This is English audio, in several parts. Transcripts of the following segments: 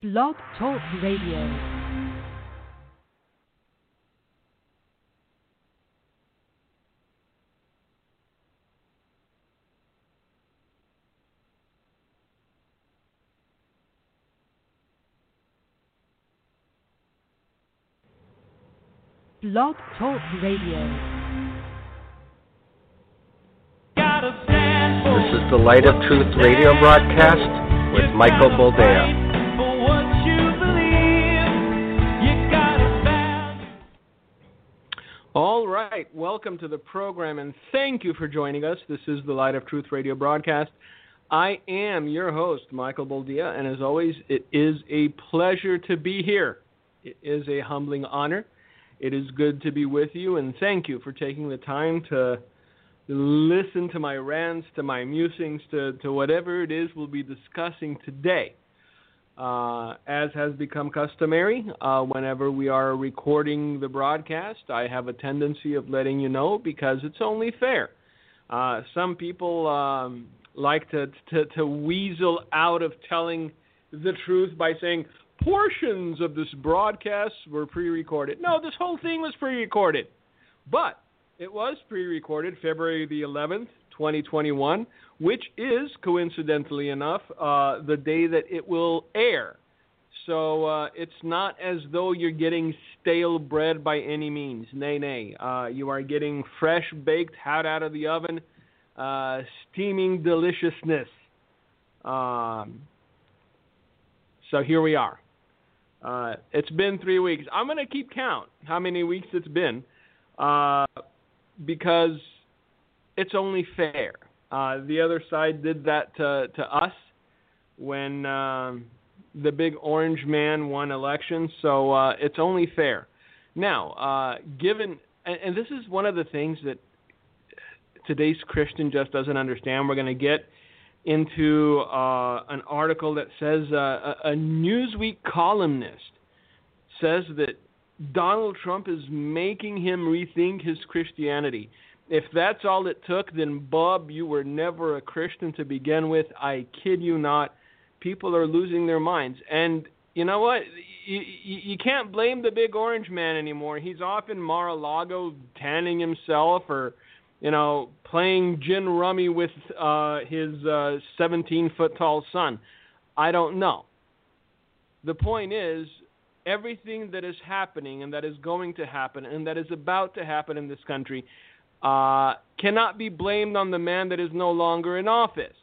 Blog Talk Radio. Blog Talk Radio. This is the Light of Truth radio broadcast with Michael Boldea. Right, welcome to the program and thank you for joining us. This is the Light of Truth radio broadcast. I am your host, Michael Boldea, and as always, it is a pleasure to be here. It is a humbling honor. It is good to be with you, and thank you for taking the time to listen to my rants, to my musings, to, to whatever it is we'll be discussing today. Uh, as has become customary, uh, whenever we are recording the broadcast, I have a tendency of letting you know because it's only fair. Uh, some people um, like to, to, to weasel out of telling the truth by saying portions of this broadcast were pre-recorded. No, this whole thing was pre-recorded, but it was pre-recorded February the 11th, 2021, which is coincidentally enough uh, the day that it will air. So uh, it's not as though you're getting stale bread by any means. Nay, nay. Uh, you are getting fresh baked, hot out of the oven, uh, steaming deliciousness. Um, so here we are. Uh, it's been three weeks. I'm going to keep count how many weeks it's been uh, because it's only fair. Uh, the other side did that to, to us when um, the big orange man won elections, so uh, it's only fair. Now, uh, given, and, and this is one of the things that today's Christian just doesn't understand. We're going to get into uh, an article that says uh, a, a Newsweek columnist says that Donald Trump is making him rethink his Christianity if that's all it took, then Bob, you were never a Christian to begin with. I kid you not. People are losing their minds, and you know what? You, you, you can't blame the big orange man anymore. He's off in Mar-a-Lago tanning himself, or you know, playing gin rummy with uh, his 17 uh, foot tall son. I don't know. The point is, everything that is happening and that is going to happen and that is about to happen in this country uh, cannot be blamed on the man that is no longer in office.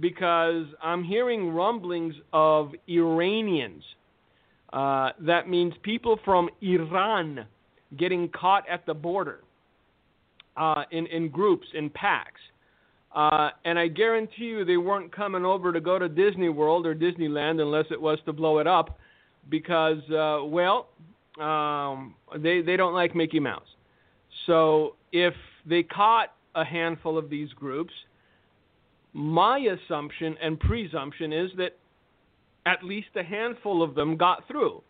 Because I'm hearing rumblings of Iranians. Uh, that means people from Iran getting caught at the border uh, in, in groups, in packs. Uh, and I guarantee you they weren't coming over to go to Disney World or Disneyland unless it was to blow it up because, uh, well, um, they they don't like Mickey Mouse. So if they caught a handful of these groups, my assumption and presumption is that at least a handful of them got through,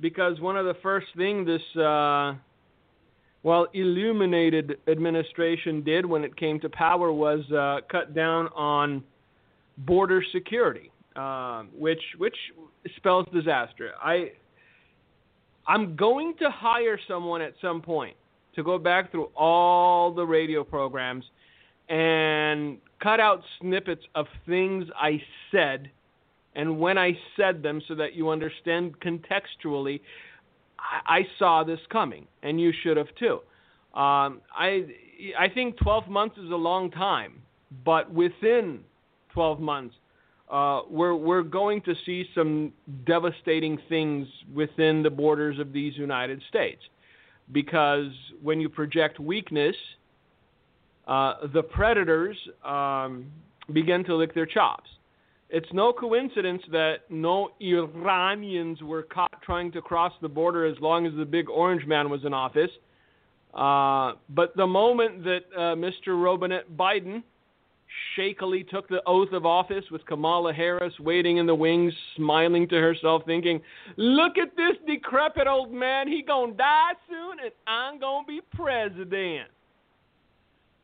because one of the first things this uh, well illuminated administration did when it came to power was uh, cut down on border security, uh, which which spells disaster. I I'm going to hire someone at some point to go back through all the radio programs and cut out snippets of things I said and when I said them so that you understand contextually. I, saw this coming, and you should have too. Um, I I think 12 months is a long time, but within 12 months, uh, we're we're going to see some devastating things within the borders of these United States, because when you project weakness, uh, the predators um, begin to lick their chops. It's no coincidence that no Iranians were caught trying to cross the border as long as the big orange man was in office. Uh, but the moment that uh, Mr. Robinette Biden shakily took the oath of office with Kamala Harris waiting in the wings, smiling to herself, thinking, "Look at this decrepit old man. He gonna die soon, and I'm gonna be president."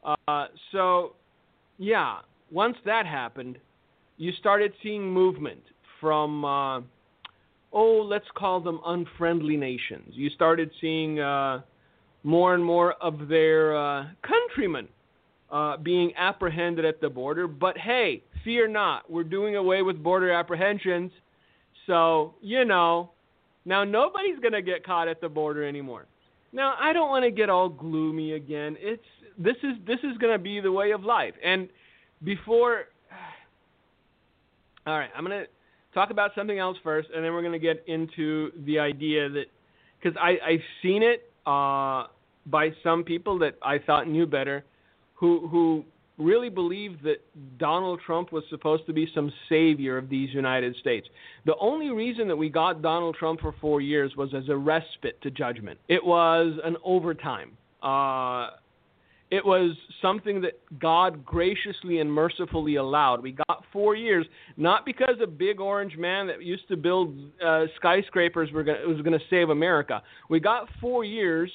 Uh, so, yeah, once that happened, you started seeing movement from, uh, oh, let's call them unfriendly nations. You started seeing uh, more and more of their uh, countrymen uh, being apprehended at the border. But hey, fear not, we're doing away with border apprehensions. So, you know, now nobody's going to get caught at the border anymore. Now, I don't want to get all gloomy again. It's this is this is going to be the way of life. And before All right, I'm going to talk about something else first and then we're going to get into the idea that cuz I I've seen it uh by some people that I thought knew better who who really believed that Donald Trump was supposed to be some savior of these United States. The only reason that we got Donald Trump for four years was as a respite to judgment. It was an overtime. Uh, it was something that God graciously and mercifully allowed. We got four years, not because a big orange man that used to build uh, skyscrapers were gonna, was going to save America. We got four years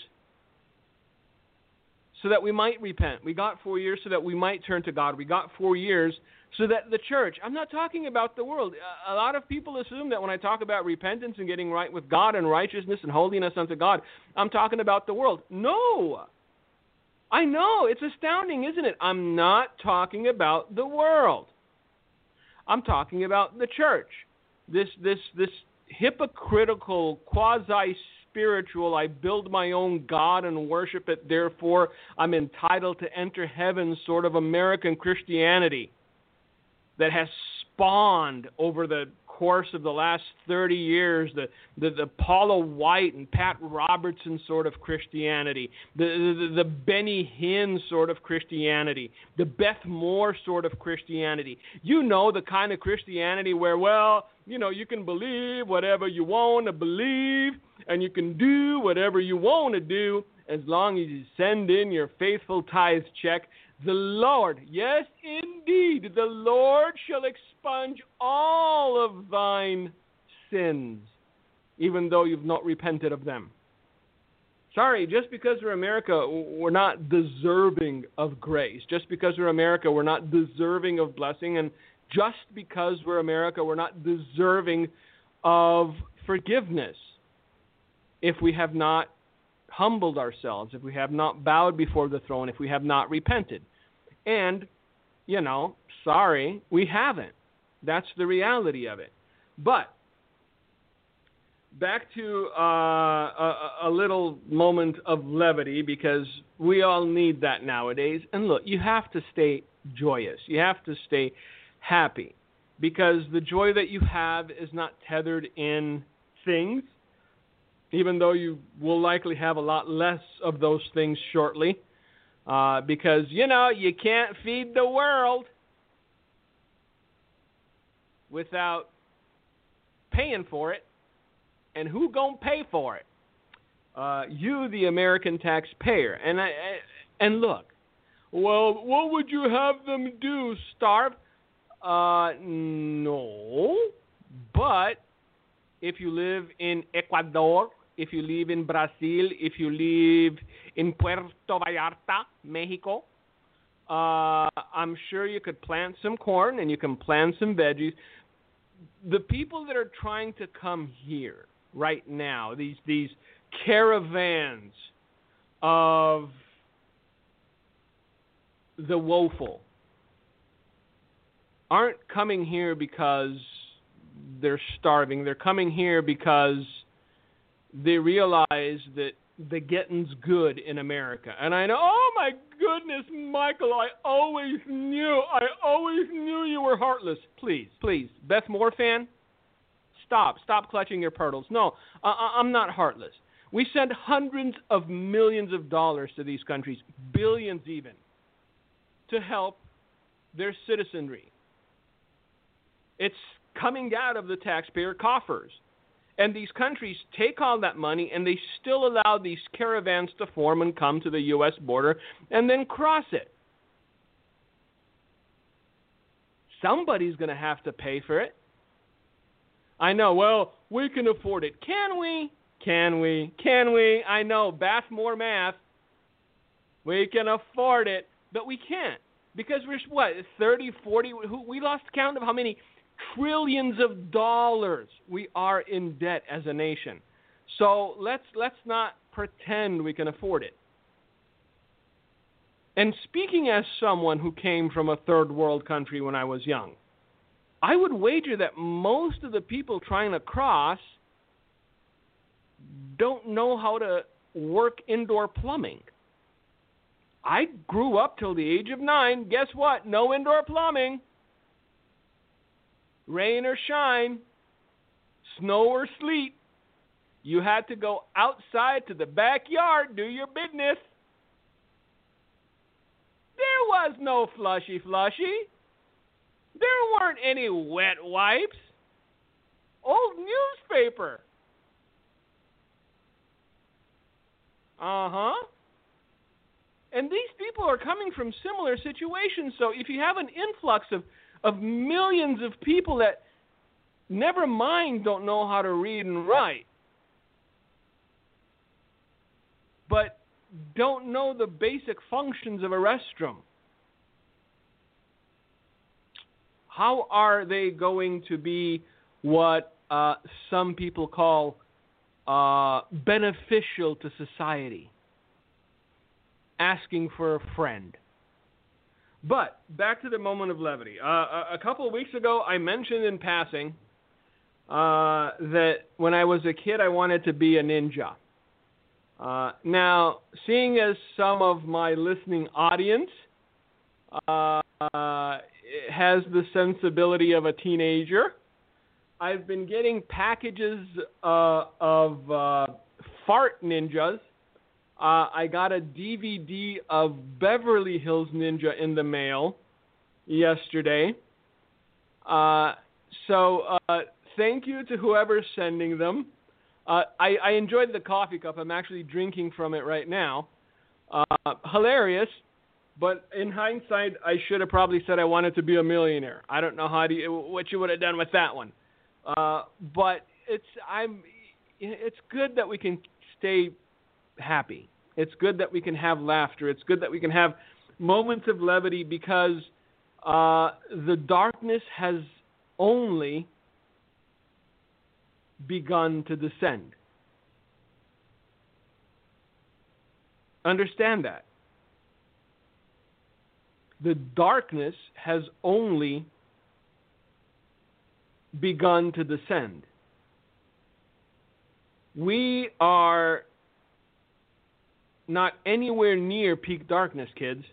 so that we might repent. We got four years so that we might turn to God. We got four years so that the church, I'm not talking about the world. A lot of people assume that when I talk about repentance and getting right with God and righteousness and holiness unto God, I'm talking about the world. No. I know. It's astounding, isn't it? I'm not talking about the world. I'm talking about the church. This this this hypocritical quasi spiritual. I build my own God and worship it. Therefore, I'm entitled to enter heaven sort of American Christianity that has spawned over the course of the last 30 years the, the, the Paula White and Pat Robertson sort of Christianity, the, the, the Benny Hinn sort of Christianity, the Beth Moore sort of Christianity. You know the kind of Christianity where, well, you know, you can believe whatever you want to believe and you can do whatever you want to do as long as you send in your faithful tithe check. The Lord, yes, indeed, the Lord shall expunge all of thine sins, even though you've not repented of them. Sorry, just because we're America, we're not deserving of grace. Just because we're America, we're not deserving of blessing. And just because we're America, we're not deserving of forgiveness if we have not humbled ourselves, if we have not bowed before the throne, if we have not repented. And, you know, sorry, we haven't. That's the reality of it. But back to uh, a, a, little moment of levity because we all need that nowadays. And look, you have to stay joyous. You have to stay happy because the joy that you have is not tethered in things even though you will likely have a lot less of those things shortly. Uh, because, you know, you can't feed the world without paying for it. And who to pay for it? Uh, you, the American taxpayer. And, I, and look, well, what would you have them do? Starve? Uh, no. But if you live in Ecuador if you live in Brazil, if you live in Puerto Vallarta, Mexico, uh, I'm sure you could plant some corn and you can plant some veggies. The people that are trying to come here right now, these these caravans of the woeful, aren't coming here because they're starving. They're coming here because they realize that the getting's good in America. And I know, oh my goodness, Michael, I always knew, I always knew you were heartless. Please, please, Beth Moore fan, stop, stop clutching your pearls. No, I- I'm not heartless. We send hundreds of millions of dollars to these countries, billions even, to help their citizenry. It's coming out of the taxpayer coffers. And these countries take all that money and they still allow these caravans to form and come to the U.S. border and then cross it. Somebody's going to have to pay for it. I know, well, we can afford it. Can we? Can we? Can we? I know, Beth Moore math. We can afford it, but we can't. because we're what 30, 40. We lost count of how many trillions of dollars we are in debt as a nation. So let's let's not pretend we can afford it. And speaking as someone who came from a third world country when I was young, I would wager that most of the people trying to cross don't know how to work indoor plumbing. I grew up till the age of nine. Guess what? No indoor plumbing. Rain or shine, snow or sleet, you had to go outside to the backyard, do your business. There was no flushy flushy. There weren't any wet wipes. Old newspaper. Uh huh. And these people are coming from similar situations. So if you have an influx of, of millions of people that never mind don't know how to read and write, but don't know the basic functions of a restroom. How are they going to be what uh, some people call uh, beneficial to society? Asking for a friend. But back to the moment of levity. Uh, a, a couple of weeks ago, I mentioned in passing uh, that when I was a kid, I wanted to be a ninja. Uh, now, seeing as some of my listening audience uh, has the sensibility of a teenager, I've been getting packages uh, of uh, fart ninjas. Uh, I got a DVD of Beverly Hills Ninja in the mail yesterday. Uh, so, thank you to whoever's sending them. Uh, I, I enjoyed the coffee cup. I'm actually drinking from it right now. Uh, hilarious, but in hindsight, I should have probably said I wanted to be a millionaire. I don't know how to what you would have done with that one. Uh, but it's I'm it's good that we can stay happy. It's good that we can have laughter. It's good that we can have moments of levity because uh, the darkness has only begun to descend. Understand that. The darkness has only begun to descend. We are not anywhere near peak darkness, kids.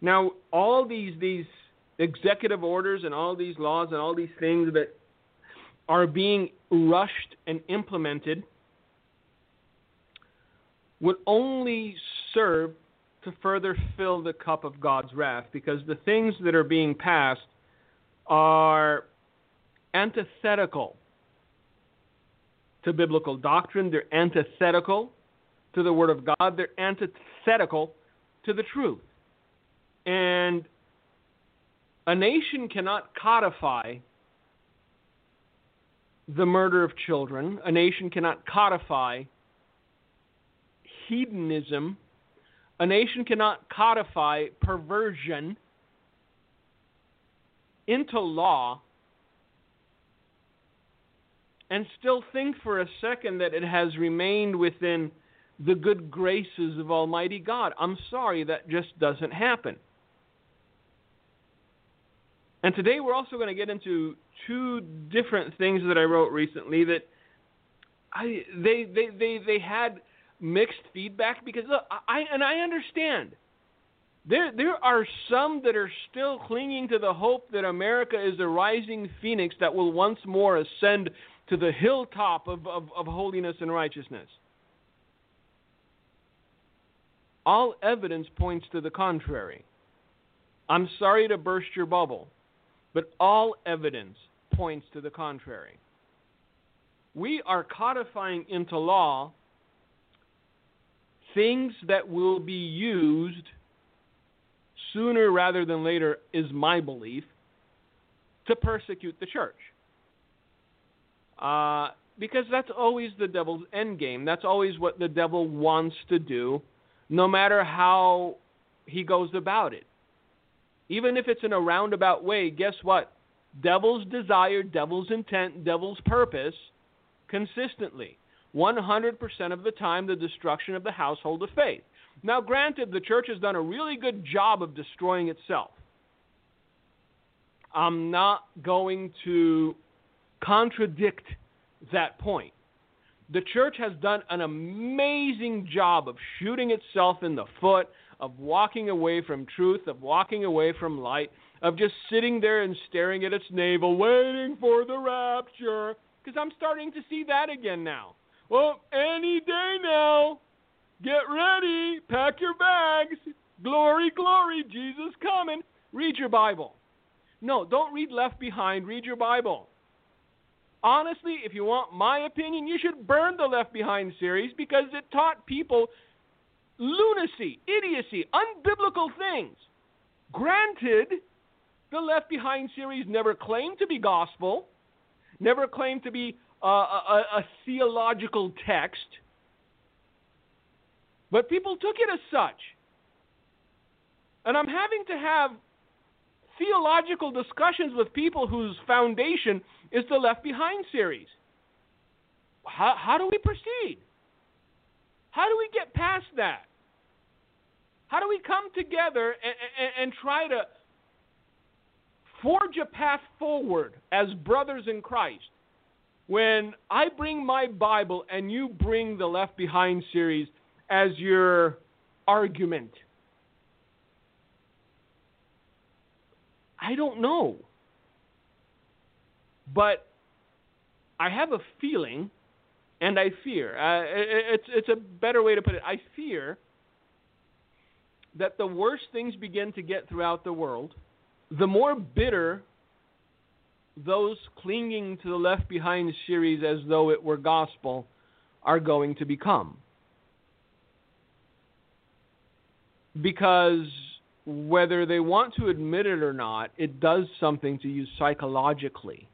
Now, all these these executive orders and all these laws and all these things that are being rushed and implemented would only serve to further fill the cup of God's wrath because the things that are being passed are antithetical to biblical doctrine, they're antithetical to the Word of God, they're antithetical to the truth. And a nation cannot codify the murder of children. A nation cannot codify hedonism. A nation cannot codify perversion into law and still think for a second that it has remained within the good graces of Almighty God. I'm sorry, that just doesn't happen. And today we're also going to get into two different things that I wrote recently that I they they they they had mixed feedback because look, I and I understand. There there are some that are still clinging to the hope that America is a rising phoenix that will once more ascend to the hilltop of, of, of holiness and righteousness. All evidence points to the contrary. I'm sorry to burst your bubble. But all evidence points to the contrary. We are codifying into law things that will be used sooner rather than later, is my belief, to persecute the church. Uh, because that's always the devil's end game. That's always what the devil wants to do, no matter how he goes about it. even if it's in a roundabout way, guess what? Devil's desire, devil's intent, devil's purpose consistently. 100% of the time, the destruction of the household of faith. Now, granted, the church has done a really good job of destroying itself. I'm not going to contradict that point. The church has done an amazing job of shooting itself in the foot, of walking away from truth, of walking away from light, of just sitting there and staring at its navel, waiting for the rapture. Because I'm starting to see that again now. Well, any day now. Get ready. Pack your bags. Glory, glory. Jesus coming. Read your Bible. No, don't read Left Behind. Read your Bible. Honestly, if you want my opinion, you should burn the Left Behind series because it taught people lunacy, idiocy, unbiblical things. Granted, the Left Behind series never claimed to be gospel, never claimed to be uh, a, a, theological text, but people took it as such. And I'm having to have theological discussions with people whose foundation is the Left Behind series. How, how do we proceed? How do we get past that? How do we come together and, and, and try to forge a path forward as brothers in Christ when I bring my Bible and you bring the Left Behind series as your argument? I don't know. But I have a feeling and I fear. Uh, it's it's a better way to put it. I fear that the worse things begin to get throughout the world, the more bitter those clinging to the Left Behind series as though it were gospel are going to become. Because whether they want to admit it or not, it does something to you psychologically.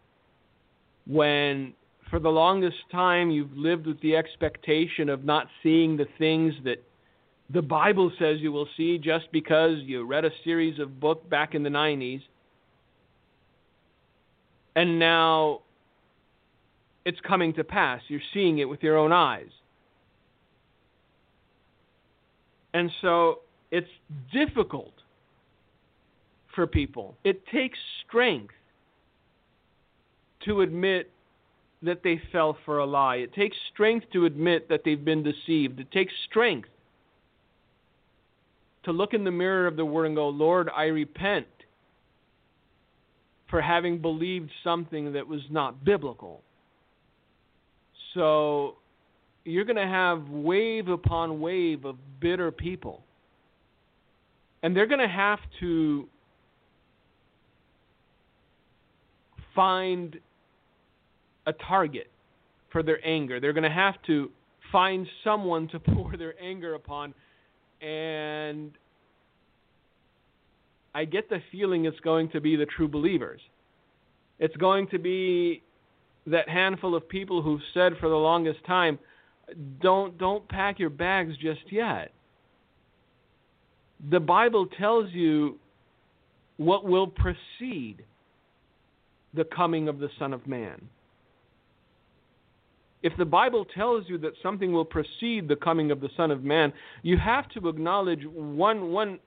When for the longest time you've lived with the expectation of not seeing the things that the Bible says you will see just because you read a series of books back in the 90s. And now it's coming to pass. You're seeing it with your own eyes. And so it's difficult for people. It takes strength to admit that they fell for a lie. It takes strength to admit that they've been deceived. It takes strength to look in the mirror of the Word and go, Lord, I repent for having believed something that was not biblical. So you're going to have wave upon wave of bitter people. And they're going to have to find a target for their anger. They're going to have to find someone to pour their anger upon and I get the feeling it's going to be the true believers. It's going to be that handful of people who've said for the longest time, don't don't pack your bags just yet. The Bible tells you what will precede the coming of the Son of Man. If the Bible tells you that something will precede the coming of the Son of Man, you have to acknowledge one, one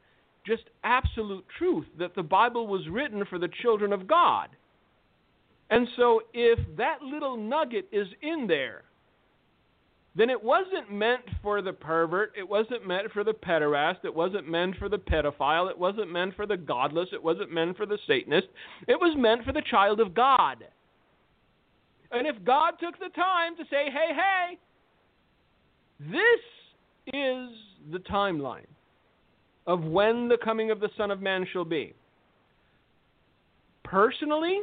just absolute truth that the Bible was written for the children of God. And so if that little nugget is in there, then it wasn't meant for the pervert, it wasn't meant for the pederast, it wasn't meant for the pedophile, it wasn't meant for the godless, it wasn't meant for the Satanist, it was meant for the child of God. And if God took the time to say, hey, hey, this is the timeline of when the coming of the Son of Man shall be. Personally,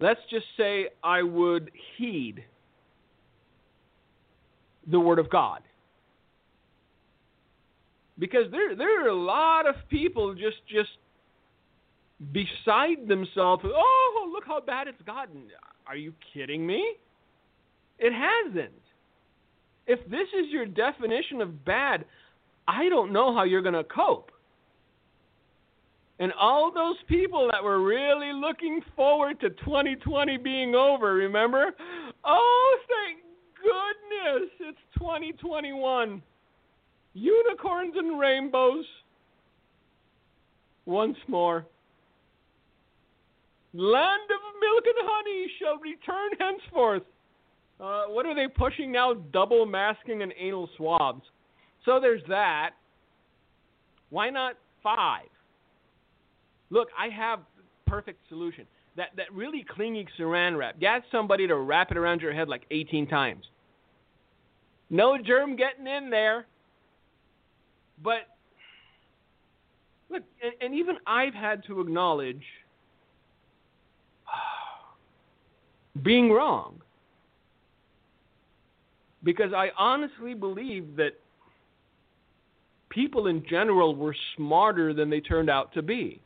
let's just say I would heed the Word of God. Because there, there are a lot of people just, just beside themselves. Oh, look how bad it's gotten. Are you kidding me? It hasn't. If this is your definition of bad, I don't know how you're going to cope. And all those people that were really looking forward to 2020 being over, remember? Oh, thank goodness, it's 2021. Unicorns and rainbows. Once more. Land of milk and honey shall return henceforth. Uh, what are they pushing now? Double masking and anal swabs. So there's that. Why not five? Look, I have perfect solution. That that really clingy saran wrap. Get somebody to wrap it around your head like 18 times. No germ getting in there. But look, and, and even I've had to acknowledge being wrong. Because I honestly believe that people in general were smarter than they turned out to be.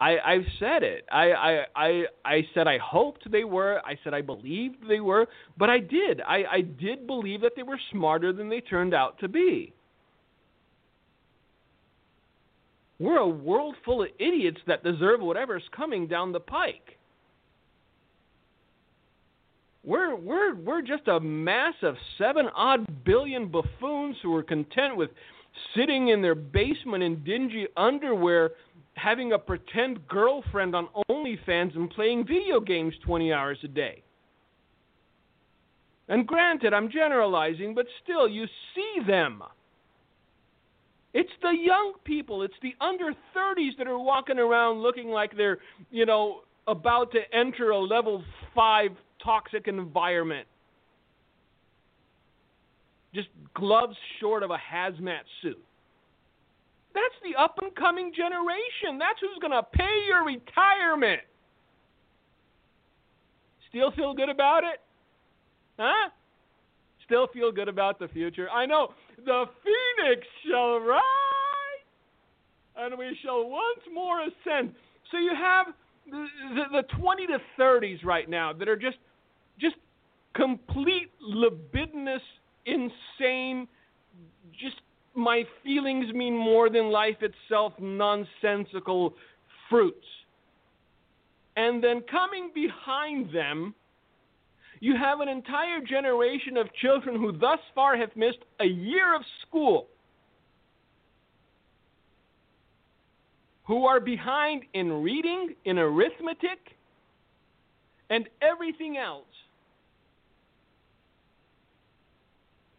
I, I've said it. I, I, I, I said I hoped they were. I said I believed they were. But I did. I, I did believe that they were smarter than they turned out to be. We're a world full of idiots that deserve whatever's coming down the pike. We're we're we're just a mass of seven odd billion buffoons who are content with sitting in their basement in dingy underwear, having a pretend girlfriend on OnlyFans and playing video games 20 hours a day. And granted, I'm generalizing, but still, you see them. It's the young people, it's the under 30s that are walking around looking like they're, you know, about to enter a level 5 toxic environment. Just gloves short of a hazmat suit. That's the up and coming generation. That's who's going to pay your retirement. Still feel good about it? Huh? Still feel good about the future? I know. The phoenix shall rise, and we shall once more ascend. So you have the, the 20 to 30s right now that are just just complete libidinous, insane, just my feelings mean more than life itself, nonsensical fruits. And then coming behind them, you have an entire generation of children who thus far have missed a year of school, who are behind in reading, in arithmetic, and everything else.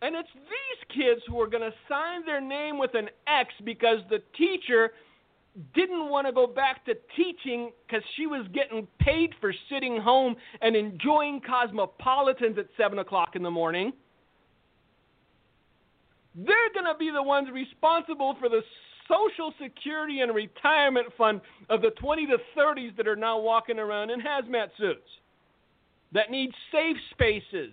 And it's these kids who are going to sign their name with an X because the teacher didn't want to go back to teaching because she was getting paid for sitting home and enjoying cosmopolitans at 7 o'clock in the morning. They're going to be the ones responsible for the Social Security and retirement fund of the 20 to 30s that are now walking around in hazmat suits, that need safe spaces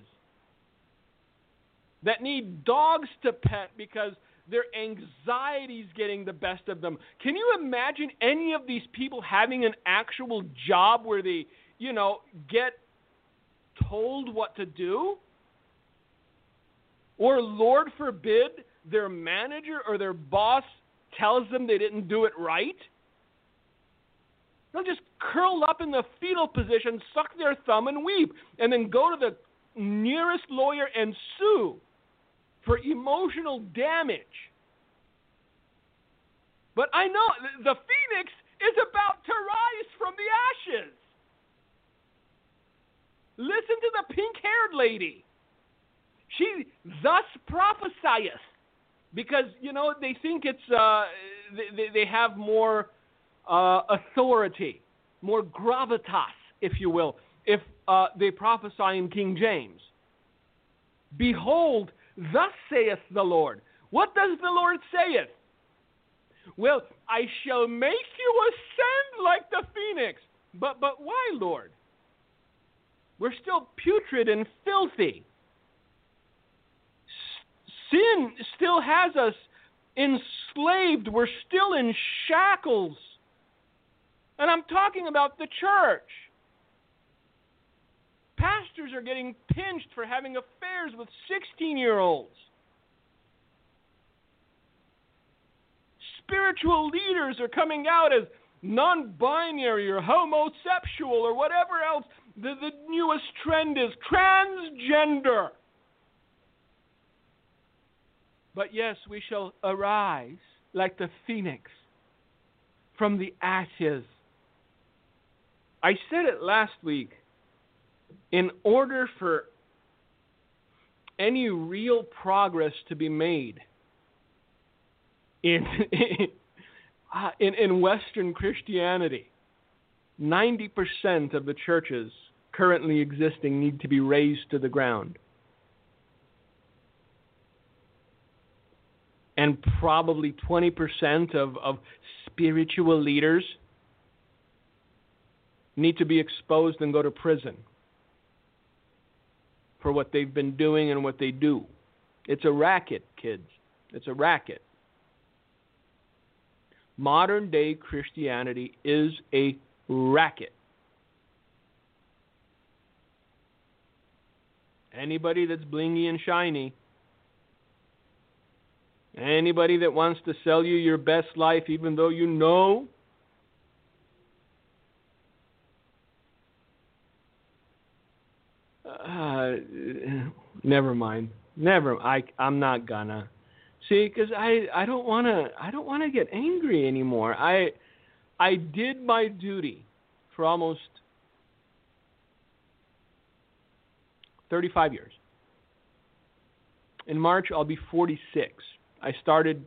that need dogs to pet because their anxiety's getting the best of them. Can you imagine any of these people having an actual job where they, you know, get told what to do? Or, Lord forbid, their manager or their boss tells them they didn't do it right? They'll just curl up in the fetal position, suck their thumb, and weep, and then go to the nearest lawyer and sue for emotional damage. But I know the phoenix is about to rise from the ashes. Listen to the pink haired lady. She thus prophesieth because, you know, they think it's, uh, they, they have more uh, authority, more gravitas, if you will, if uh, they prophesy in King James. Behold, Thus saith the Lord. What does the Lord saith? Well, I shall make you ascend like the phoenix. But but why, Lord? We're still putrid and filthy. Sin still has us enslaved. We're still in shackles. And I'm talking about the church. Pastors are getting pinched for having affairs with 16 year olds. spiritual leaders are coming out as non binary or homosexual or whatever else the, the newest trend is transgender. But yes, we shall arise like the phoenix from the ashes. I said it last week. In order for any real progress to be made in uh, in, in Western Christianity, 90% of the churches currently existing need to be razed to the ground. And probably 20% of, of spiritual leaders need to be exposed and go to prison for what they've been doing and what they do. It's a racket, kids. It's a racket. Modern day Christianity is a racket. Anybody that's blingy and shiny, anybody that wants to sell you your best life, even though you know uh, never mind. Never. I I'm not gonna. See, because I I don't want to I don't want to get angry anymore. I I did my duty for almost 35 years. In March, I'll be 46. I started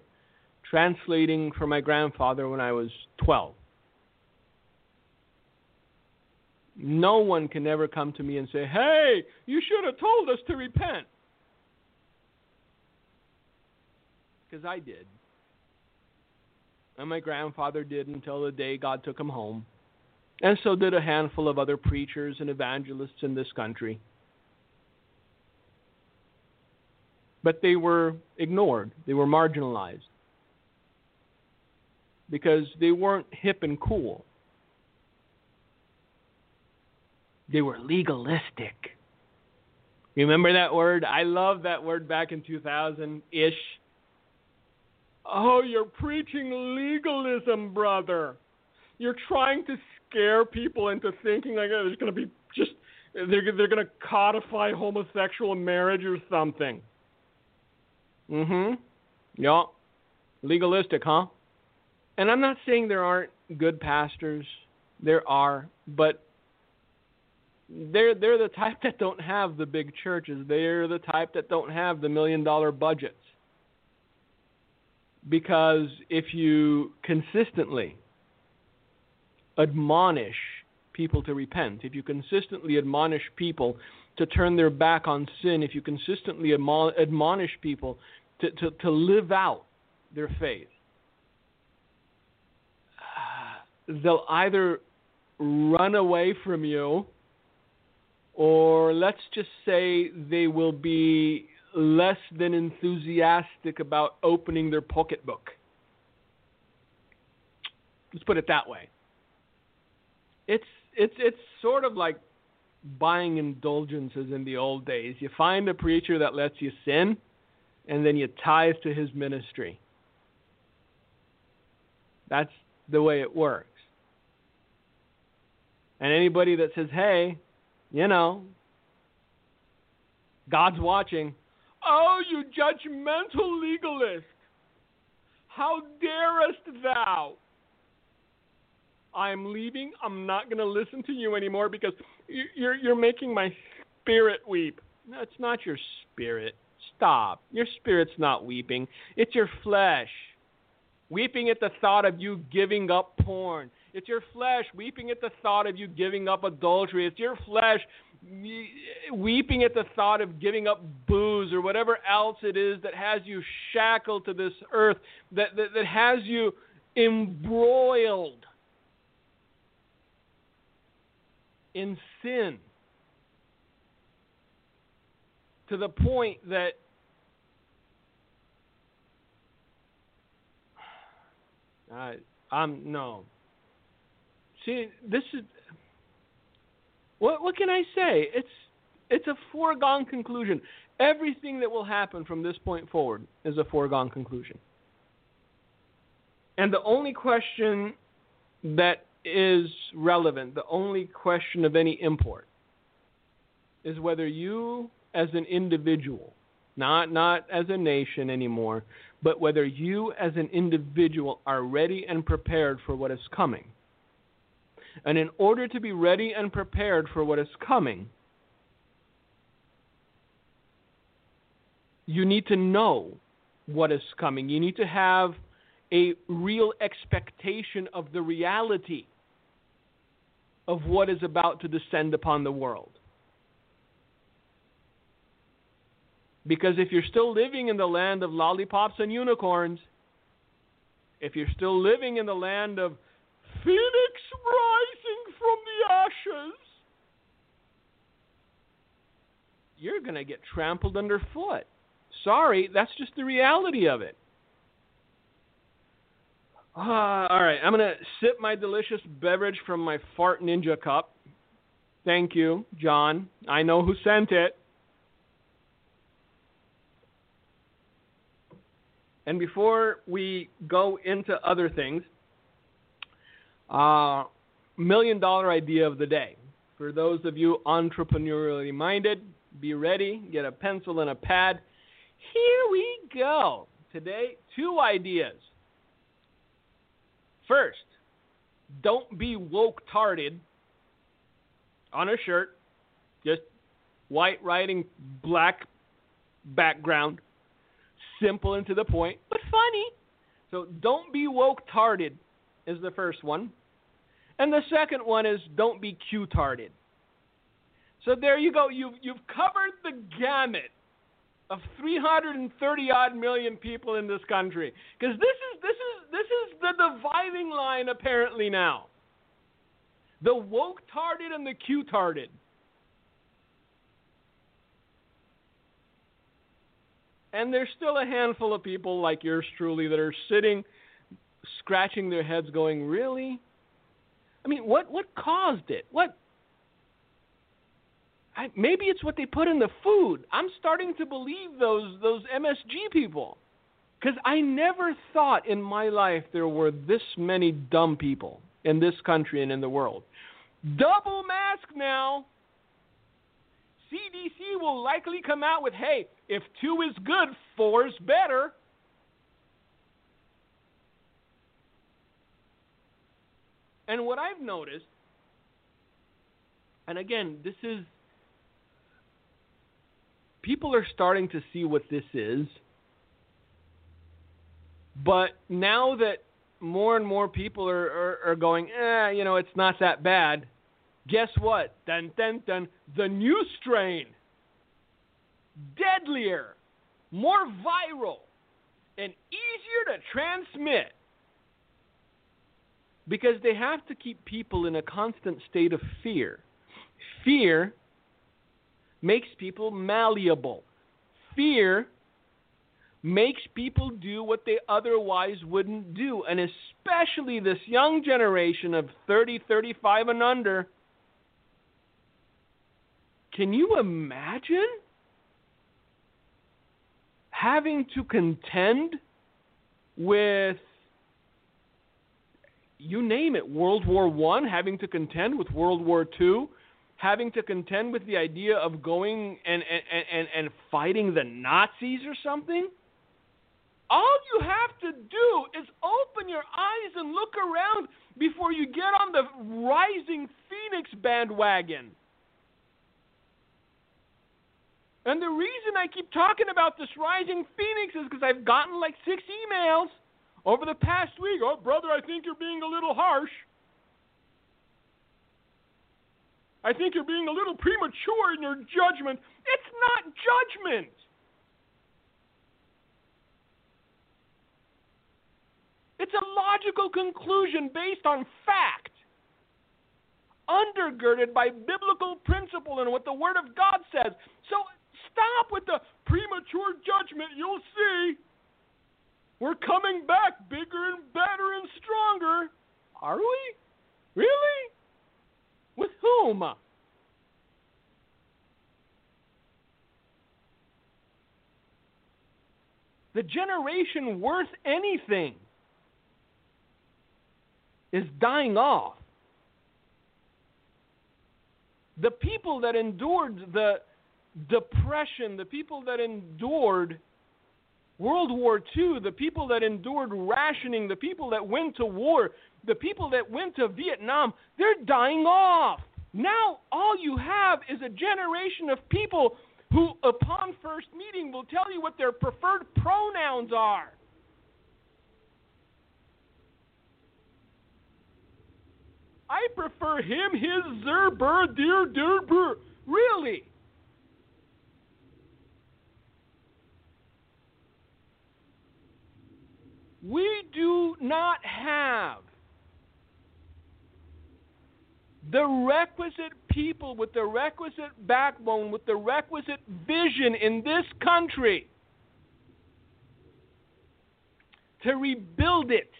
translating for my grandfather when I was 12. No one can ever come to me and say, hey, you should have told us to repent. Because I did. And my grandfather did until the day God took him home. And so did a handful of other preachers and evangelists in this country. But they were ignored, they were marginalized because they weren't hip and cool. They were legalistic. Remember that word? I love that word back in 2000 ish. Oh, you're preaching legalism, brother. You're trying to scare people into thinking like oh, there's going to be just they're they're going to codify homosexual marriage or something. Mhm. Yeah. Legalistic, huh? And I'm not saying there aren't good pastors. There are, but they're they're the type that don't have the big churches. They're the type that don't have the million dollar budgets. Because if you consistently admonish people to repent, if you consistently admonish people to turn their back on sin, if you consistently admonish people to, to, to live out their faith, uh, they'll either run away from you or let's just say they will be less than enthusiastic about opening their pocketbook. Let's put it that way. It's it's it's sort of like buying indulgences in the old days. You find a preacher that lets you sin, and then you tithe to his ministry. That's the way it works. And anybody that says, "Hey, you know, God's watching. Oh, you judgmental legalist! How darest thou? I'm leaving. I'm not going to listen to you anymore because you're you're making my spirit weep. It's not your spirit. Stop. Your spirit's not weeping. It's your flesh. Weeping at the thought of you giving up porn. It's your flesh weeping at the thought of you giving up adultery. It's your flesh weeping at the thought of giving up booze or whatever else it is that has you shackled to this earth, that, that, that has you embroiled in sin to the point that I, I'm no, See, this is what what can I say? It's it's a foregone conclusion. Everything that will happen from this point forward is a foregone conclusion. And the only question that is relevant, the only question of any import, is whether you, as an individual, not not as a nation anymore, but whether you as an individual are ready and prepared for what is coming. And in order to be ready and prepared for what is coming, you need to know what is coming. You need to have a real expectation of the reality of what is about to descend upon the world. Because if you're still living in the land of lollipops and unicorns, if you're still living in the land of phoenix rising from the ashes, you're going to get trampled underfoot. Sorry, that's just the reality of it. Uh, all right, I'm going to sip my delicious beverage from my fart ninja cup. Thank you, John. I know who sent it. And before we go into other things, uh, million dollar idea of the day. For those of you entrepreneurially minded, be ready, get a pencil and a pad. Here we go. Today, two ideas. First, don't be woke tarded on a shirt, just white writing, black background, simple and to the point, but funny. So don't be woke tarded is the first one. And the second one is don't be Q-tarded. So there you go. You've, you've covered the gamut of 330 odd million people in this country. Because this is this is this is the dividing line apparently now. The woke tarded and the Q tarded. And there's still a handful of people like yours truly that are sitting, scratching their heads, going, "Really? I mean, what what caused it? What I, maybe it's what they put in the food. I'm starting to believe those those MSG people, because I never thought in my life there were this many dumb people in this country and in the world. Double mask now. CDC will likely come out with, "Hey, if two is good, four is better." And what I've noticed, and again, this is people are starting to see what this is. But now that more and more people are, are, are going, eh, you know, it's not that bad. Guess what? Dun, dun, dun. The new strain, deadlier, more viral, and easier to transmit because they have to keep people in a constant state of fear. Fear makes people malleable. Fear makes people do what they otherwise wouldn't do. And especially this young generation of 30, 35 and under. Can you imagine having to contend with you name it, World War One, having to contend with World War Two, having to contend with the idea of going and, and, and, and fighting the Nazis or something? All you have to do is open your eyes and look around before you get on the rising Phoenix bandwagon. And the reason I keep talking about this rising Phoenix is because I've gotten like six emails over the past week. Oh, brother, I think you're being a little harsh. I think you're being a little premature in your judgment. It's not judgment. It's a logical conclusion based on fact, undergirded by biblical principle and what the Word of God says. So stop with the premature judgment. You'll see. We're coming back bigger and better and stronger. Are we? Really? With whom? The generation worth anything is dying off. The people that endured the depression, the people that endured World War II, the people that endured rationing, the people that went to war, the people that went to Vietnam, they're dying off. Now, all you have is a generation of people who, upon first meeting, will tell you what their preferred pronouns are. I prefer him, his, zer, bur, dear, der, bur. Really? We do not have the requisite people with the requisite backbone, with the requisite vision in this country to rebuild it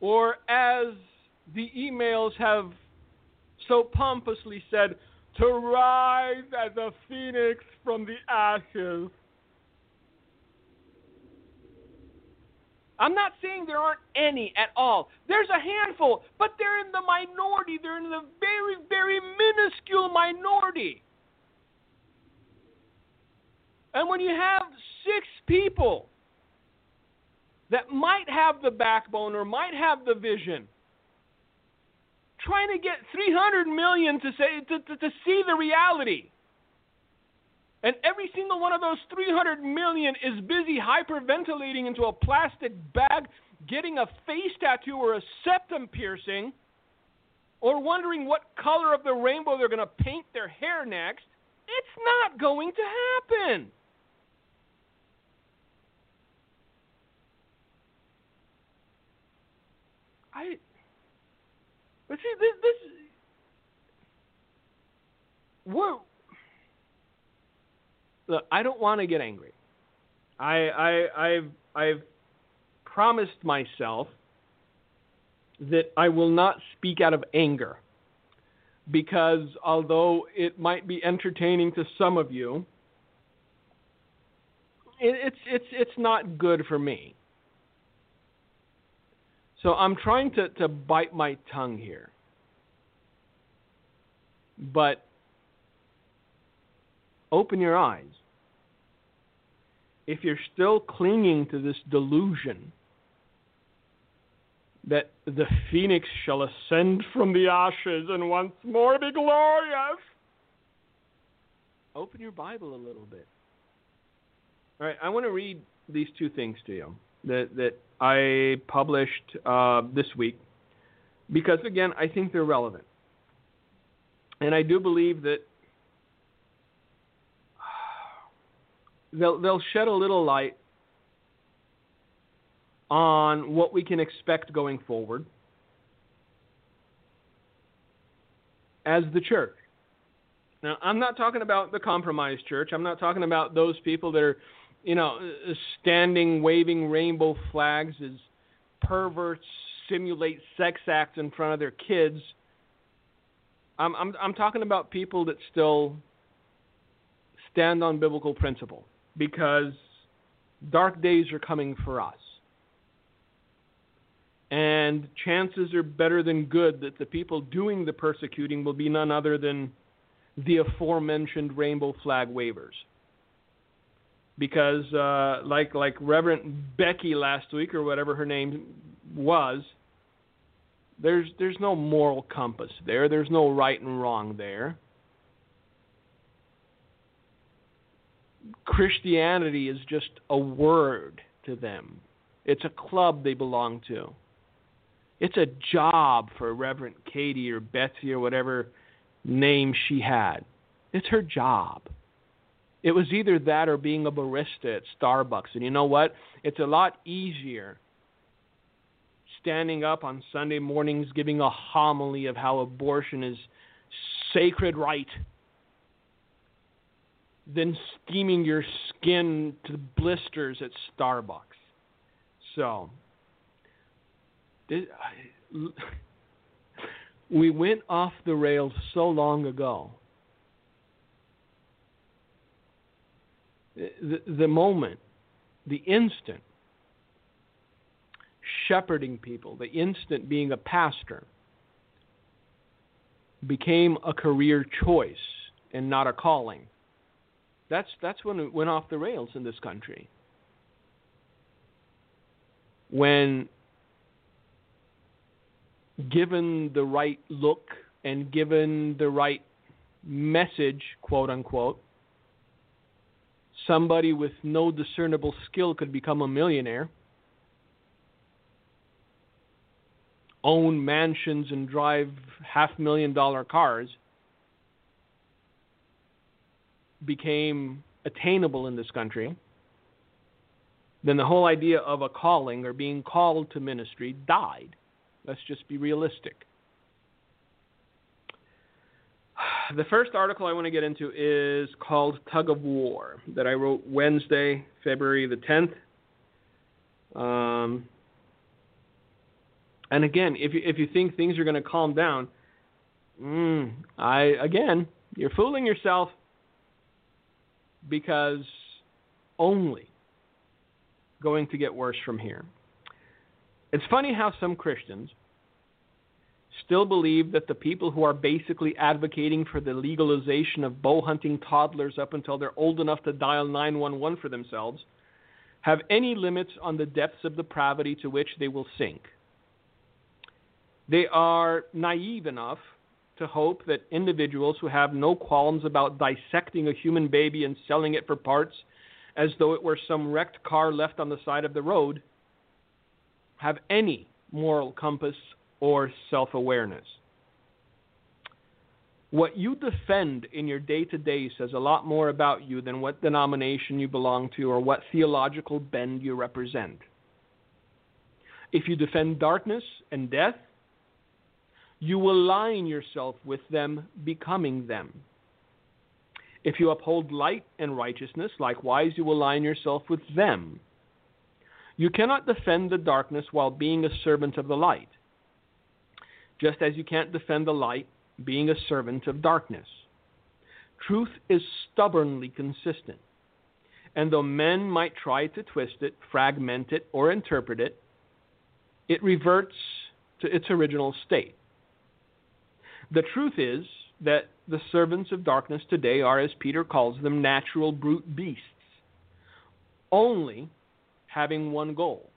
or as the emails have so pompously said, to rise as a phoenix from the ashes. I'm not saying there aren't any at all. There's a handful, but they're in the minority. They're in the very, very minuscule minority. And when you have six people that might have the backbone or might have the vision. Trying to get 300 million to say to, to, to see the reality. And every single one of those 300 million is busy hyperventilating into a plastic bag, getting a face tattoo or a septum piercing, or wondering what color of the rainbow they're going to paint their hair next. It's not going to happen. I. But see, this this. We're. Look, I don't want to get angry. I I I've I've promised myself that I will not speak out of anger because although it might be entertaining to some of you, it, it's it's it's not good for me. So I'm trying to, to bite my tongue here. But open your eyes. If you're still clinging to this delusion that the phoenix shall ascend from the ashes and once more be glorious, open your Bible a little bit. All right, I want to read these two things to you that that I published uh, this week because again I think they're relevant, and I do believe that they'll they'll shed a little light on what we can expect going forward as the church. Now, I'm not talking about the compromised church. I'm not talking about those people that are you know, standing waving rainbow flags as perverts simulate sex acts in front of their kids. I'm I'm I'm talking about people that still stand on biblical principle because dark days are coming for us. And chances are better than good that the people doing the persecuting will be none other than the aforementioned rainbow flag wavers because uh, like like Reverend Becky last week or whatever her name was, there's there's no moral compass there. There's no right and wrong there. Christianity is just a word to them. It's a club they belong to. It's a job for Reverend Katie or Betsy or whatever name she had. It's her job. It was either that or being a barista at Starbucks. And you know what? It's a lot easier standing up on Sunday mornings giving a homily of how abortion is sacred right than steaming your skin to blisters at Starbucks. So, we went off the rails so long ago the, the moment, the instant shepherding people, the instant being a pastor, became a career choice and not a calling. That's that's when it went off the rails in this country. When given the right look and given the right message, quote unquote, somebody with no discernible skill could become a millionaire, own mansions and drive half million dollar cars became attainable in this country, then the whole idea of a calling or being called to ministry died. Let's just be realistic. The first article I want to get into is called Tug of War that I wrote Wednesday, February the 10th. Um, and again, if you, if you think things are going to calm down, mm, I again, you're fooling yourself because only going to get worse from here. It's funny how some Christians still believe that the people who are basically advocating for the legalization of bow hunting toddlers up until they're old enough to dial 911 for themselves have any limits on the depths of depravity to which they will sink. They are naive enough to hope that individuals who have no qualms about dissecting a human baby and selling it for parts as though it were some wrecked car left on the side of the road have any moral compass or self awareness. What you defend in your day to day says a lot more about you than what denomination you belong to or what theological bend you represent. If you defend darkness and death, you align yourself with them, becoming them. If you uphold light and righteousness, likewise you align yourself with them. You cannot defend the darkness while being a servant of the light, just as you can't defend the light being a servant of darkness. Truth is stubbornly consistent, and though men might try to twist it, fragment it, or interpret it, it reverts to its original state. The truth is that the servants of darkness today are, as Peter calls them, natural brute beasts, only having one goal,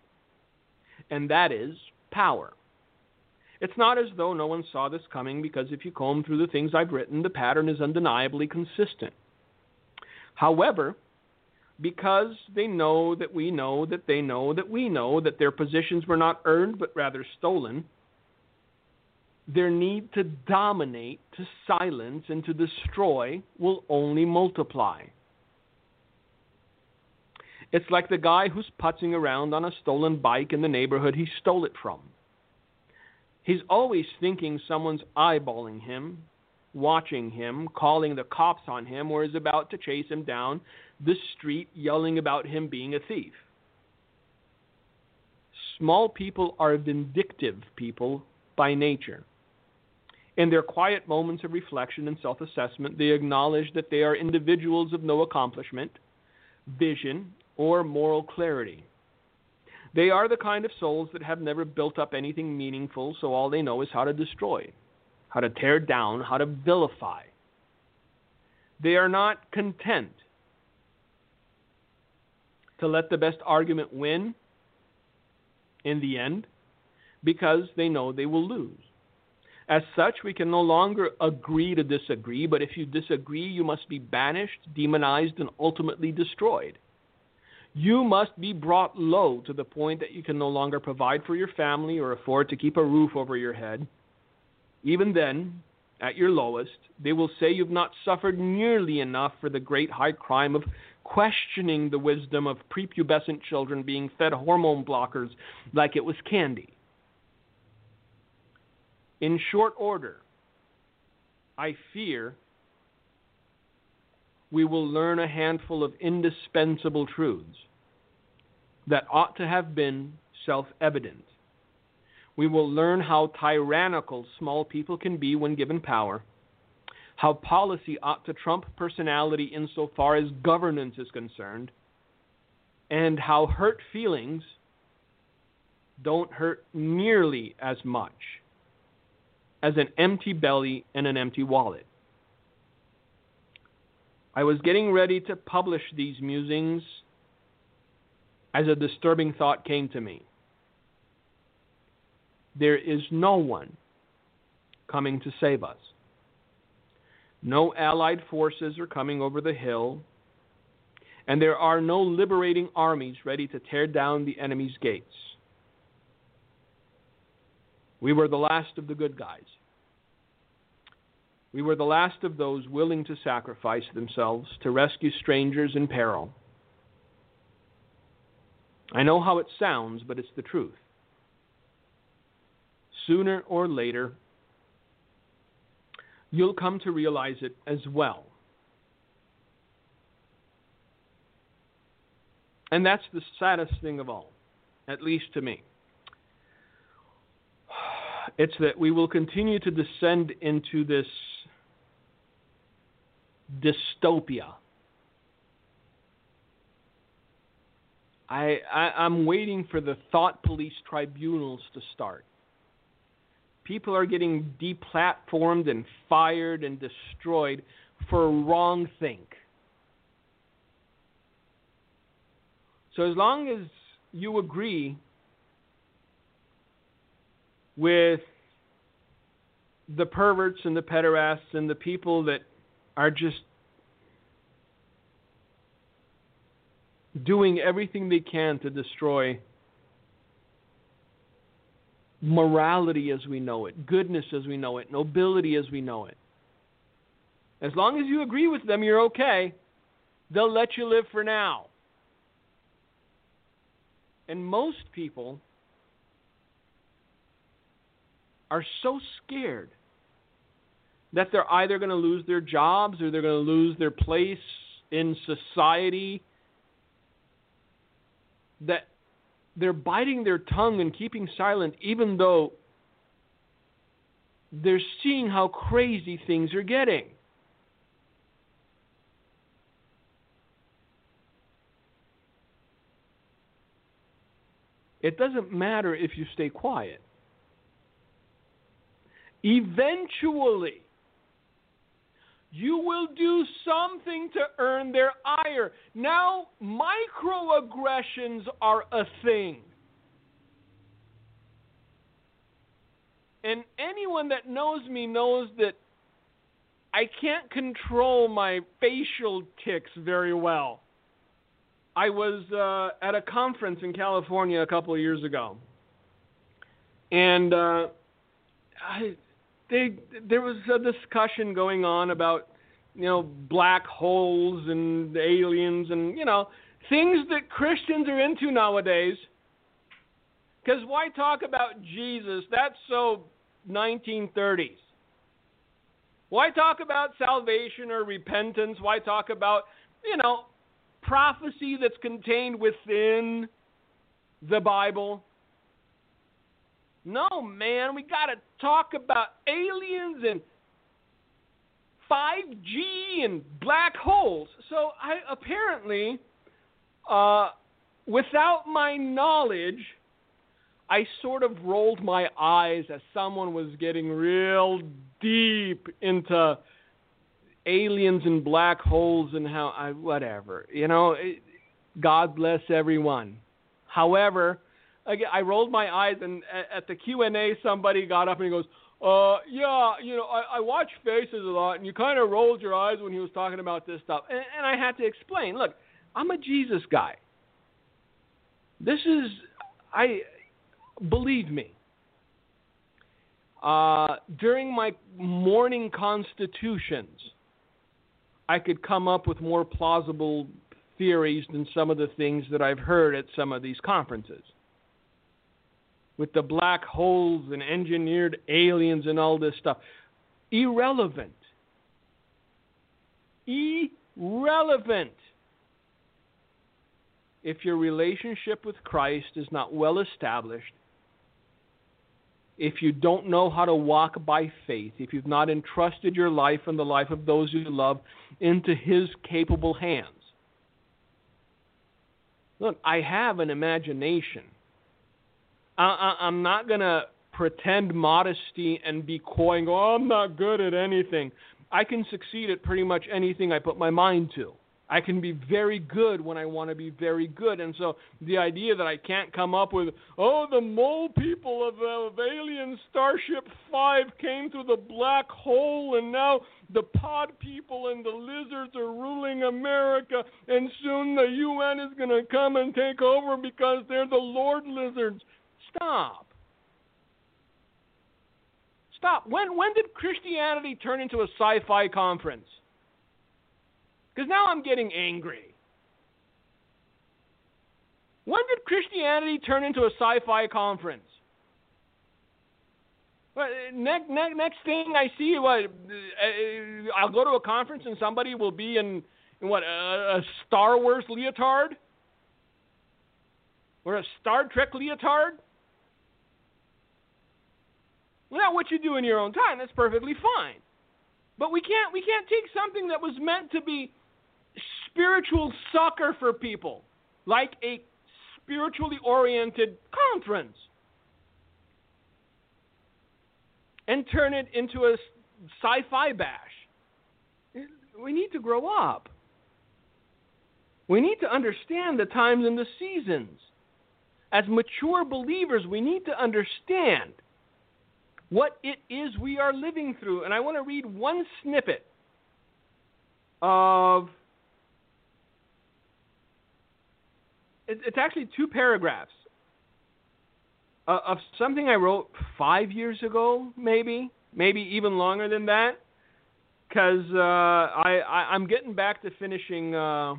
and that is power. It's not as though no one saw this coming, because if you comb through the things I've written, the pattern is undeniably consistent. However, because they know that we know that they know that we know that their positions were not earned but rather stolen, their need to dominate, to silence, and to destroy will only multiply. It's like the guy who's putzing around on a stolen bike in the neighborhood he stole it from. He's always thinking someone's eyeballing him, watching him, calling the cops on him, or is about to chase him down the street yelling about him being a thief. Small people are vindictive people by nature. In their quiet moments of reflection and self assessment, they acknowledge that they are individuals of no accomplishment, vision, or moral clarity. They are the kind of souls that have never built up anything meaningful, so all they know is how to destroy, how to tear down, how to vilify. They are not content to let the best argument win in the end because they know they will lose. As such, we can no longer agree to disagree, but if you disagree, you must be banished, demonized, and ultimately destroyed. You must be brought low to the point that you can no longer provide for your family or afford to keep a roof over your head. Even then, at your lowest, they will say you've not suffered nearly enough for the great high crime of questioning the wisdom of prepubescent children being fed hormone blockers like it was candy. In short order, I fear we will learn a handful of indispensable truths that ought to have been self evident. We will learn how tyrannical small people can be when given power, how policy ought to trump personality insofar as governance is concerned, and how hurt feelings don't hurt nearly as much as an empty belly and an empty wallet. I was getting ready to publish these musings as a disturbing thought came to me. There is no one coming to save us. No allied forces are coming over the hill, and there are no liberating armies ready to tear down the enemy's gates. We were the last of the good guys. We were the last of those willing to sacrifice themselves to rescue strangers in peril. I know how it sounds, but it's the truth. Sooner or later, you'll come to realize it as well. And that's the saddest thing of all, at least to me. It's that we will continue to descend into this dystopia. I, I am waiting for the thought police tribunals to start. People are getting deplatformed and fired and destroyed for wrong think. So as long as you agree with the perverts and the pederasts and the people that are just doing everything they can to destroy morality as we know it, goodness as we know it, nobility as we know it. As long as you agree with them, you're okay. They'll let you live for now. And most people are so scared that they're either going to lose their jobs or they're going to lose their place in society that they're biting their tongue and keeping silent even though they're seeing how crazy things are getting. It doesn't matter if you stay quiet. Eventually, you will do something to earn their ire. Now, microaggressions are a thing. And anyone that knows me knows that I can't control my facial tics very well. I was uh, at a conference in California a couple of years ago, and uh, I, they there was a discussion going on about you know black holes and aliens and you know things that Christians are into nowadays. Because why talk about Jesus? That's so 1930s. Why talk about salvation or repentance? Why talk about, you know, prophecy that's contained within the Bible? No, man, we got to talk about aliens and 5G and black holes. So I apparently, uh, without my knowledge, I sort of rolled my eyes as someone was getting real deep into aliens and black holes and how I whatever. You know, it, God bless everyone. However, again, I rolled my eyes, and at the Q and A, somebody got up and he goes, "Uh, yeah, you know, I, I watch Faces a lot, and you kind of rolled your eyes when he was talking about this stuff." And, and I had to explain, look, I'm a Jesus guy. This is, I believe me. Uh, during my morning constitutions, I could come up with more plausible theories than some of the things that I've heard at some of these conferences with the black holes and engineered aliens and all this stuff. Irrelevant. Irrelevant. If your relationship with Christ is not well established, if you don't know how to walk by faith, if you've not entrusted your life and the life of those you love into His capable hands. Look, I have an imagination. I, I, I'm not gonna pretend modesty and be coy and go, oh, I'm not good at anything. I can succeed at pretty much anything I put my mind to. I can be very good when I want to be very good. And so the idea that I can't come up with, oh, the mole people of, of Alien Starship 5 came through the black hole, and now the pod people and the lizards are ruling America, and soon the UN is going to come and take over because they're the Lord lizards. Stop. Stop. When when did Christianity turn into a sci-fi conference? Because now I'm getting angry. When did Christianity turn into a sci-fi conference? Well, next, next, next thing I see, what uh, I'll go to a conference and somebody will be in, in what a, a Star Wars leotard or a Star Trek leotard. Well, not what you do in your own time. That's perfectly fine. But we can't we can't take something that was meant to be spiritual succor for people, like a spiritually oriented conference, and turn it into a sci-fi bash. We need to grow up. We need to understand the times and the seasons. As mature believers, we need to understand what it is we are living through. And I want to read one snippet of it's actually two paragraphs uh, of something I wrote five years ago, maybe, maybe even longer than that, because uh, I, I am getting back to finishing uh,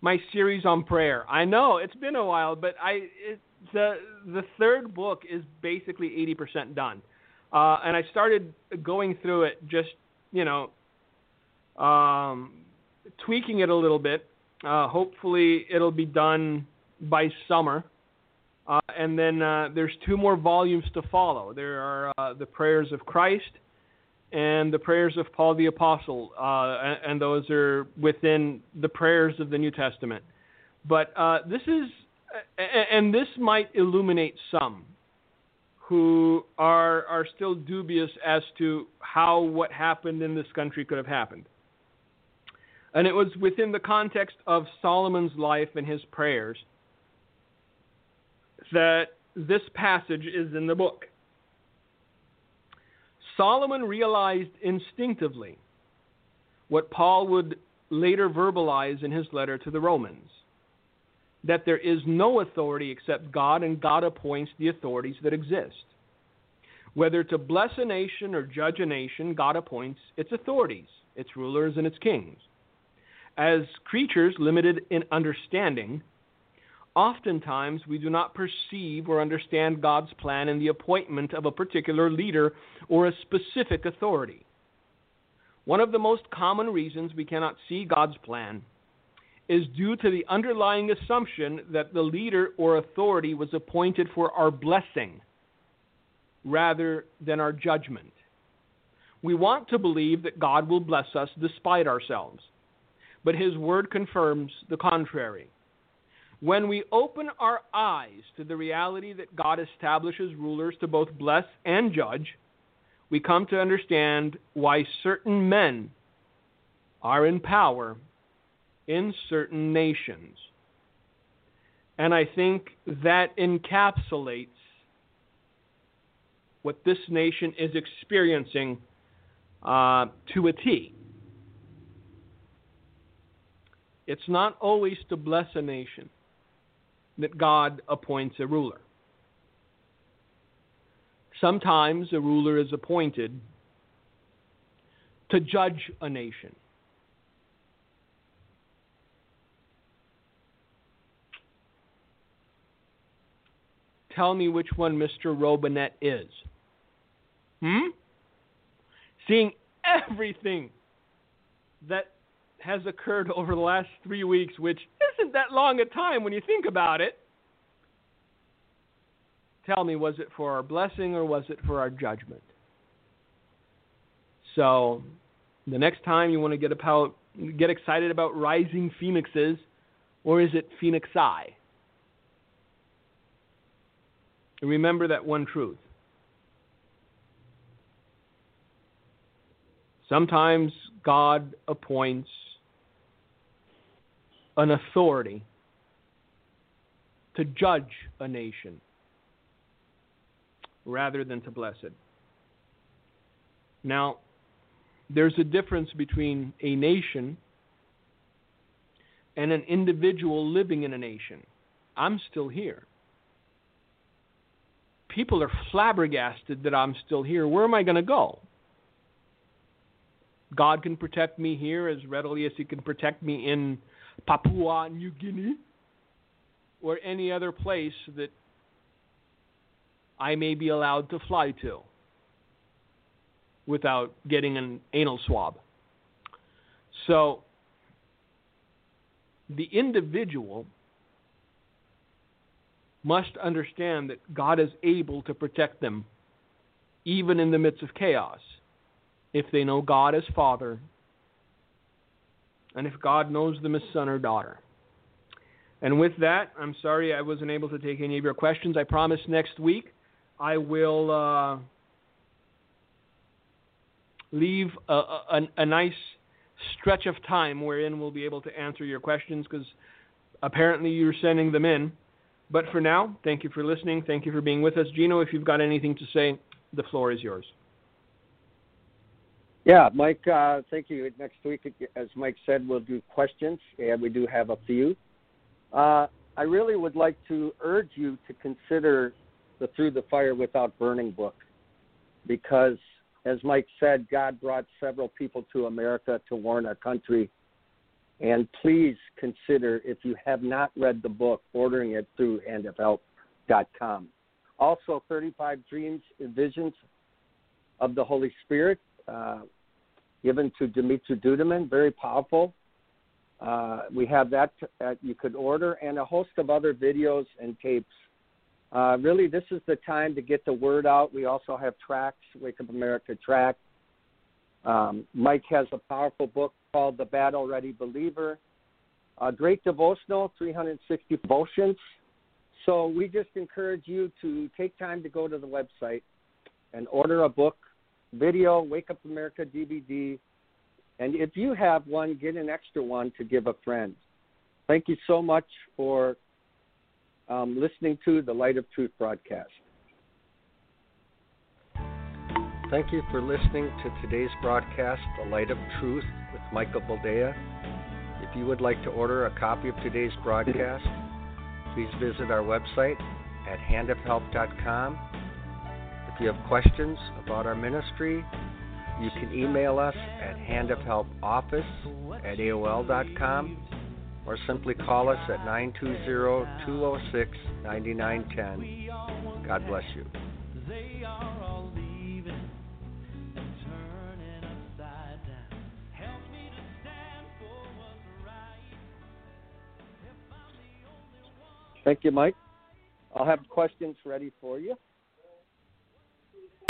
my series on prayer. I know it's been a while, but I it, the the third book is basically 80% done, uh, and I started going through it, just you know, um, tweaking it a little bit. Uh, hopefully, it'll be done by summer, uh, and then uh, there's two more volumes to follow. There are uh, the prayers of Christ and the prayers of Paul the Apostle, uh, and, and, those are within the prayers of the New Testament. But this is and this might illuminate some who are are still dubious as to how what happened in this country could have happened. And it was within the context of Solomon's life and his prayers that this passage is in the book. Solomon realized instinctively what Paul would later verbalize in his letter to the Romans that there is no authority except God, and God appoints the authorities that exist. Whether to bless a nation or judge a nation, God appoints its authorities, its rulers, and its kings. As creatures limited in understanding, oftentimes we do not perceive or understand God's plan in the appointment of a particular leader or a specific authority. One of the most common reasons we cannot see God's plan is due to the underlying assumption that the leader or authority was appointed for our blessing rather than our judgment. We want to believe that God will bless us despite ourselves, but His Word confirms the contrary. When we open our eyes to the reality that God establishes rulers to both bless and judge, we come to understand why certain men are in power in certain nations. And I think that encapsulates what this nation is experiencing uh, to a T. It's not always to bless a nation that God appoints a ruler. Sometimes a ruler is appointed to judge a nation. Tell me which one Mr. Robinette is. Hmm? Seeing everything that has occurred over the last three weeks, which isn't that long a time when you think about it. Tell me, was it for our blessing or was it for our judgment? So, the next time you want to get about get excited about rising phoenixes, or is it phoenix eye? Remember that one truth. Sometimes God appoints an authority to judge a nation rather than to bless it. Now, there's a difference between a nation and an individual living in a nation. I'm still here. People are flabbergasted that I'm still here. Where am I going to go? God can protect me here as readily as He can protect me in Papua New Guinea or any other place that I may be allowed to fly to without getting an anal swab. So, the individual must understand that God is able to protect them even in the midst of chaos if they know God as Father and if God knows them as son or daughter. And with that, I'm sorry I wasn't able to take any of your questions. I promise next week I will uh, leave a, a, a nice stretch of time wherein we'll be able to answer your questions because apparently you're sending them in. But for now, thank you for listening. Thank you for being with us. Gino, if you've got anything to say, the floor is yours. Yeah, Mike, uh, thank you. Next week, as Mike said, we'll do questions, and we do have a few. Uh, I really would like to urge you to consider the Through the Fire Without Burning book because as Mike said, God brought several people to America to warn our country. And please consider, if you have not read the book, ordering it through handofhelp.com. Also, 35 Dreams and Visions of the Holy Spirit, uh, given to Dimitri Duduman, very powerful. Uh, we have that uh, you could order, and a host of other videos and tapes uh, really, this is the time to get the word out. We also have tracks, Wake Up America track. Um, Mike has a powerful book called The Battle Ready Believer. A great devotional, 360 devotions. So we just encourage you to take time to go to the website and order a book, video, Wake Up America DVD. And if you have one, get an extra one to give a friend. Thank you so much for um, listening to the Light of Truth broadcast. Thank you for listening to today's broadcast, The Light of Truth, Michael Boldea. If you would like to order a copy of today's broadcast, please visit our website at handofhelp.com. If you have questions about our ministry, you can email us at handofhelpoffice at AOL.com or simply call us at 920-206-9910. God bless you. Thank you, Mike. I'll have questions ready for you.